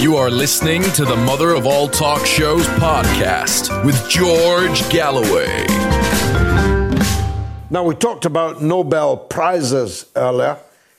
You are listening to the Mother of All Talk Shows podcast with George Galloway. Now, we talked about Nobel Prizes earlier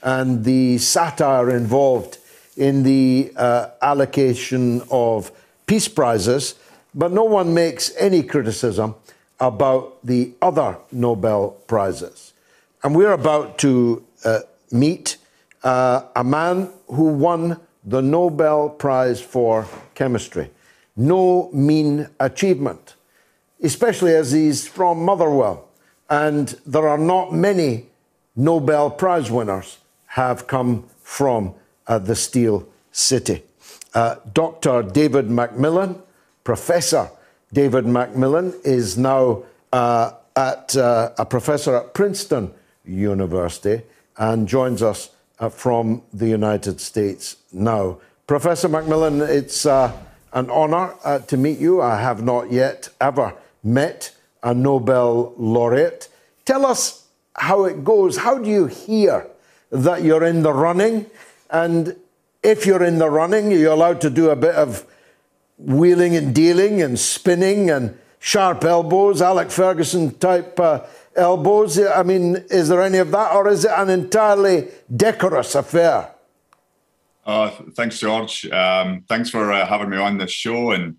and the satire involved in the uh, allocation of peace prizes, but no one makes any criticism about the other Nobel Prizes. And we're about to uh, meet uh, a man who won the Nobel Prize for Chemistry. No mean achievement, especially as he's from Motherwell. And there are not many Nobel Prize winners have come from uh, the Steel City. Uh, Dr. David MacMillan, Professor David MacMillan, is now uh, at uh, a professor at Princeton University and joins us from the United States now. Professor MacMillan, it's uh, an honor uh, to meet you. I have not yet ever met a Nobel laureate. Tell us how it goes. How do you hear that you're in the running? And if you're in the running, you're allowed to do a bit of wheeling and dealing and spinning and sharp elbows, Alex Ferguson type uh, elbows. I mean, is there any of that, or is it an entirely decorous affair? Uh, thanks, George. Um, thanks for uh, having me on this show. And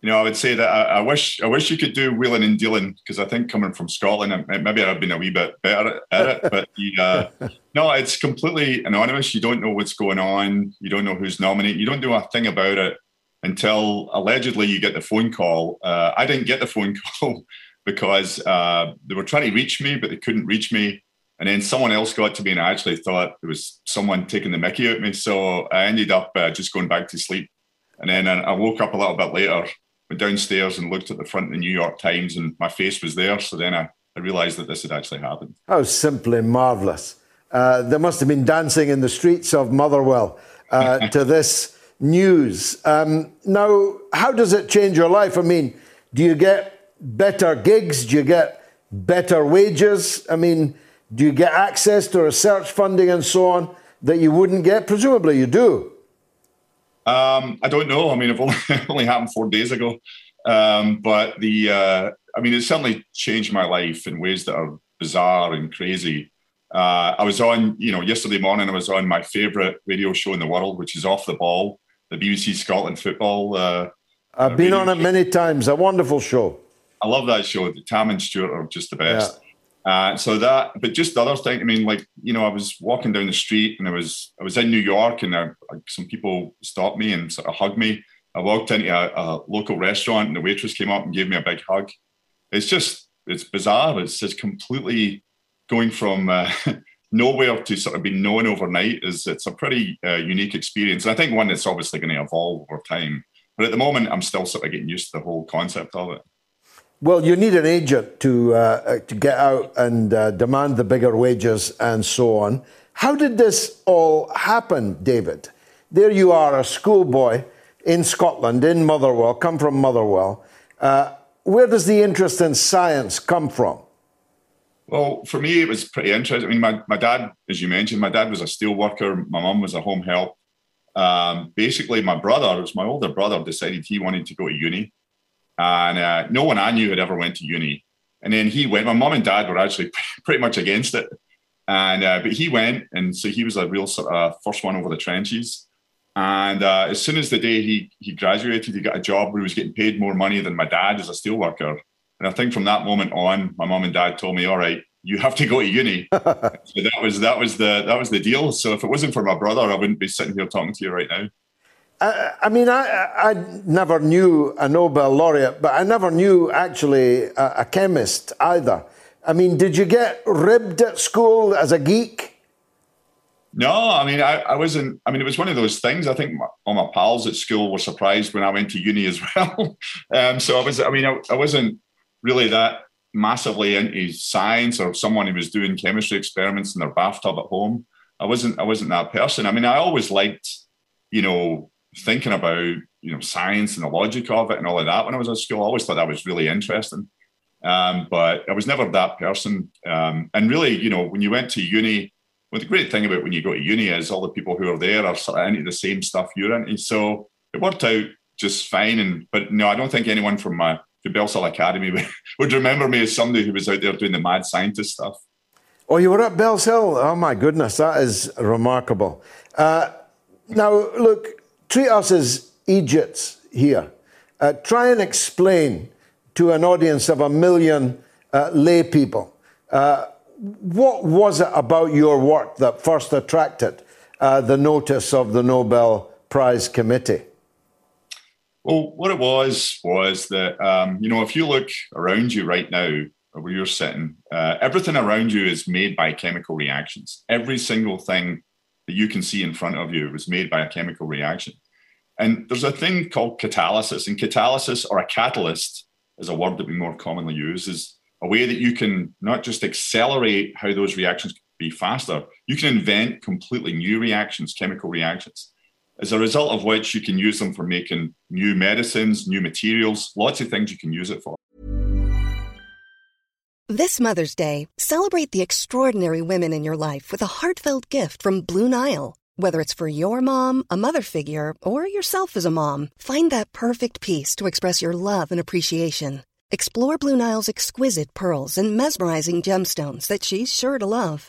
you know, I would say that I, I wish I wish you could do wheeling and dealing because I think coming from Scotland, maybe I've been a wee bit better at it. But the, uh, no, it's completely anonymous. You don't know what's going on. You don't know who's nominated. You don't know a thing about it until allegedly you get the phone call. Uh, I didn't get the phone call because uh, they were trying to reach me, but they couldn't reach me. And then someone else got to me, and I actually thought it was someone taking the mickey out of me. So I ended up uh, just going back to sleep. And then I woke up a little bit later, went downstairs and looked at the front of the New York Times, and my face was there. So then I, I realized that this had actually happened. How simply marvelous. Uh, there must have been dancing in the streets of Motherwell uh, to this news. Um, now, how does it change your life? I mean, do you get better gigs? Do you get better wages? I mean, do you get access to research funding and so on that you wouldn't get? Presumably, you do. Um, I don't know. I mean, it only, only happened four days ago. Um, but the, uh, I mean, it certainly changed my life in ways that are bizarre and crazy. Uh, I was on, you know, yesterday morning, I was on my favorite radio show in the world, which is Off the Ball, the BBC Scotland football. Uh, I've been on it show. many times. A wonderful show. I love that show. Tam and Stuart are just the best. Yeah. Uh, so that, but just the other thing. I mean, like you know, I was walking down the street and I was I was in New York and I, some people stopped me and sort of hugged me. I walked into a, a, local restaurant and the waitress came up and gave me a big hug. It's just it's bizarre. It's just completely going from uh, nowhere to sort of be known overnight. Is it's a pretty uh, unique experience, and I think one that's obviously going to evolve over time. But at the moment, I'm still sort of getting used to the whole concept of it. Well, you need an agent to uh, to get out and uh, demand the bigger wages and so on. How did this all happen, David? There you are, a schoolboy in Scotland, in Motherwell, come from Motherwell. Uh, where does the interest in science come from? Well, for me, it was pretty interesting. I mean, my, my dad, as you mentioned, my dad was a steel worker. My mum was a home help. Um, basically, my brother, it was my older brother, decided he wanted to go to uni and uh, no one I knew had ever went to uni. And then he went. My mom and dad were actually pretty much against it, and uh, but he went, and so he was a real sort of first one over the trenches. And uh, as soon as the day he he graduated, he got a job where he was getting paid more money than my dad as a steelworker. And I think from that moment on, my mom and dad told me, "All right, you have to go to uni." so that was that was the that was the deal. So if it wasn't for my brother, I wouldn't be sitting here talking to you right now. I, I mean, I, I, never knew a Nobel laureate, but I never knew actually a, a chemist either. I mean, did you get ribbed at school as a geek? No, I mean, I, I wasn't. I mean, it was one of those things. I think my, all my pals at school were surprised when I went to uni as well. um, so I was. I mean, I, I wasn't really that massively into science or someone who was doing chemistry experiments in their bathtub at home. I wasn't. I wasn't that person. I mean, I always liked, you know, thinking about you know science and the logic of it and all of that when I was at school. I always thought that was really interesting. Um, but I was never that person. Um, and really, you know, when you went to uni well, the great thing about when you go to uni is all the people who are there are sort of into the same stuff you're into. So it worked out just fine. And but no, I don't think anyone from my the Bellshill Academy would remember me as somebody who was out there doing the mad scientist stuff. Oh, you were at Bellshill? Oh my goodness, that is remarkable. Uh, now, look, treat us as Egypts here. Uh, try and explain to an audience of a million uh, lay people uh, what was it about your work that first attracted uh, the notice of the Nobel Prize Committee? Well, what it was was that um, you know if you look around you right now, where you're sitting, uh, everything around you is made by chemical reactions. Every single thing that you can see in front of you was made by a chemical reaction. And there's a thing called catalysis, and catalysis or a catalyst is a word that we more commonly use. Is a way that you can not just accelerate how those reactions be faster, you can invent completely new reactions, chemical reactions, as a result of which you can use them for making new medicines, new materials, lots of things you can use it for. This Mother's Day, celebrate the extraordinary women in your life with a heartfelt gift from Blue Nile. Whether it's for your mom, a mother figure, or yourself as a mom, find that perfect piece to express your love and appreciation. Explore Blue Nile's exquisite pearls and mesmerizing gemstones that she's sure to love.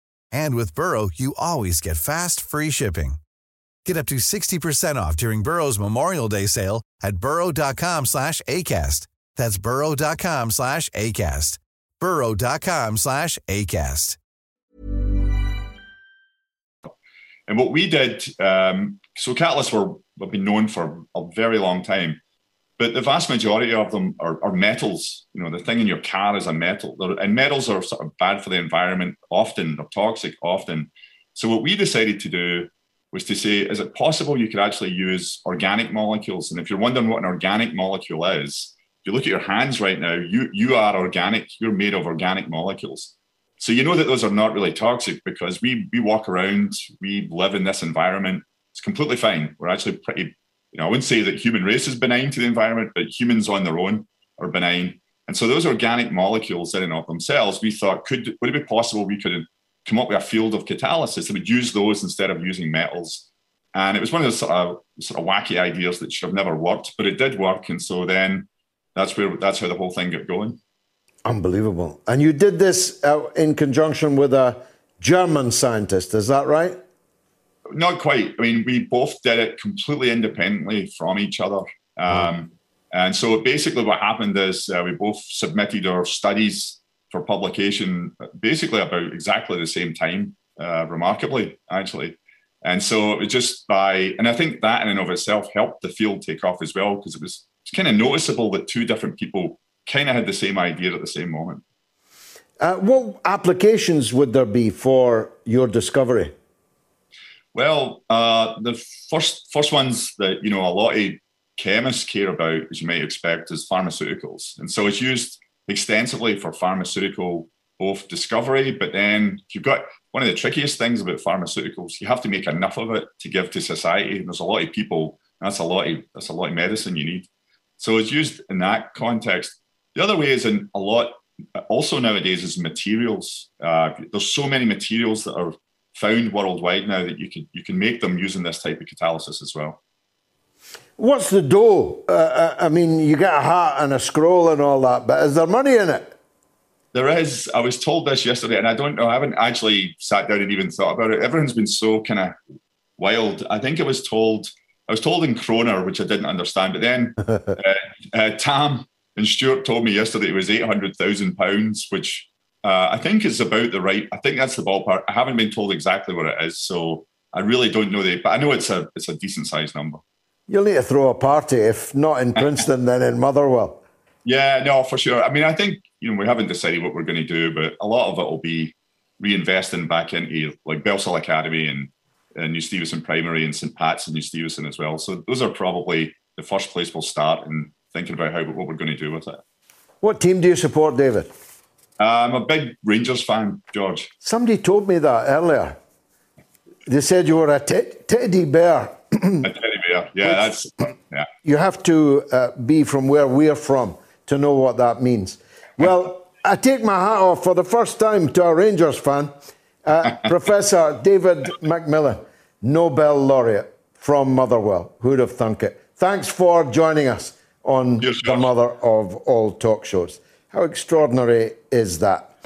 And with Burrow, you always get fast, free shipping. Get up to 60% off during Burrow's Memorial Day sale at burrow.com slash ACAST. That's burrow.com slash ACAST. burrow.com slash ACAST. And what we did, um, so catalysts were have been known for a very long time. But the vast majority of them are, are, metals. You know, the thing in your car is a metal. And metals are sort of bad for the environment often, they're toxic often. So what we decided to do was to say, is it possible you could actually use organic molecules? And if you're wondering what an organic molecule is, if you look at your hands right now, you you are organic. You're made of organic molecules. So you know that those are not really toxic because we we walk around, we live in this environment. It's completely fine. We're actually pretty you know, I wouldn't say that human race is benign to the environment, but humans on their own are benign. And so those organic molecules in and of themselves, we thought, could would it be possible we could come up with a field of catalysis that would use those instead of using metals? And it was one of those sort of, sort of wacky ideas that should have never worked, but it did work. And so then that's where that's how the whole thing got going. Unbelievable. And you did this uh, in conjunction with a German scientist, is that right? Not quite. I mean, we both did it completely independently from each other. Um, and so basically, what happened is uh, we both submitted our studies for publication basically about exactly the same time, uh, remarkably, actually. And so it was just by, and I think that in and of itself helped the field take off as well, because it was, kind of noticeable that two different people kind of had the same idea at the same moment. Uh, what applications would there be for your discovery? Well, uh, the first first ones that you know a lot of chemists care about, as you might expect, is pharmaceuticals, and so it's used extensively for pharmaceutical both discovery, but then you've got one of the trickiest things about pharmaceuticals. You have to make enough of it to give to society. And there's a lot of people. That's a lot of that's a lot of medicine you need. So it's used in that context. The other way is in a lot. Also nowadays is materials. Uh, there's so many materials that are found worldwide now that you can you can make them using this type of catalysis as well. What's the dough? Uh, uh, I mean, you get a hat and a scroll and all that, but is there money in it? There is. I was told this yesterday, and I don't know. I haven't actually sat down and even thought about it. Everyone's been so kind of wild. I think I was told. I was told in kroner, which I didn't understand. But then uh, uh, Tam and Stuart told me yesterday it was eight hundred thousand pounds, which uh, I think it's about the right. I think that's the ballpark. I haven't been told exactly what it is, so I really don't know the. But I know it's a it's a decent sized number. You'll need to throw a party, if not in Princeton, then in Motherwell. Yeah, no, for sure. I mean, I think you know we haven't decided what we're going to do, but a lot of it will be reinvesting back into like Bellshill Academy and, and New Stevenston Primary and St Pat's and New Stevenston as well. So those are probably the first place we'll start in thinking about how what we're going to do with it. What team do you support, David? Uh, I'm a big Rangers fan, George. Somebody told me that earlier. They said you were a te- teddy bear. a teddy bear, yeah, that's yeah. You have to uh, be from where we're from to know what that means. Well, I take my hat off for the first time to a Rangers fan, uh, Professor David MacMillan, Nobel laureate from Motherwell. Who'd have thunk it? Thanks for joining us on Yes, the mother of all talk shows. How extraordinary is that?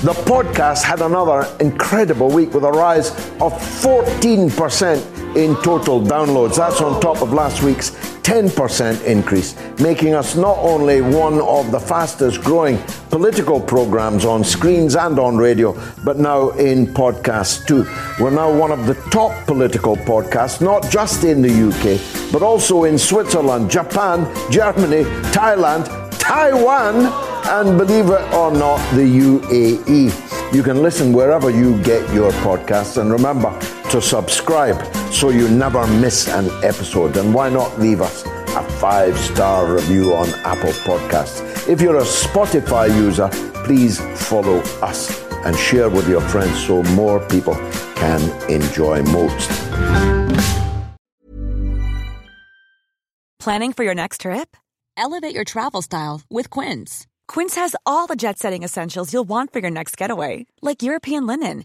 The podcast had another incredible week with a rise of 14% in total downloads. That's on top of last week's 10% increase, making us not only one of the fastest growing political programs on screens and on radio, but now in podcasts too. We're now one of the top political podcasts, not just in the UK, but also in Switzerland, Japan, Germany, Thailand, Taiwan, and believe it or not, the UAE. You can listen wherever you get your podcasts, and remember to subscribe so you never miss an episode. And why not leave us a five star review on Apple Podcasts? If you're a Spotify user, please follow us and share with your friends so more people can enjoy most. Planning for your next trip? Elevate your travel style with Quince. Quince has all the jet setting essentials you'll want for your next getaway, like European linen,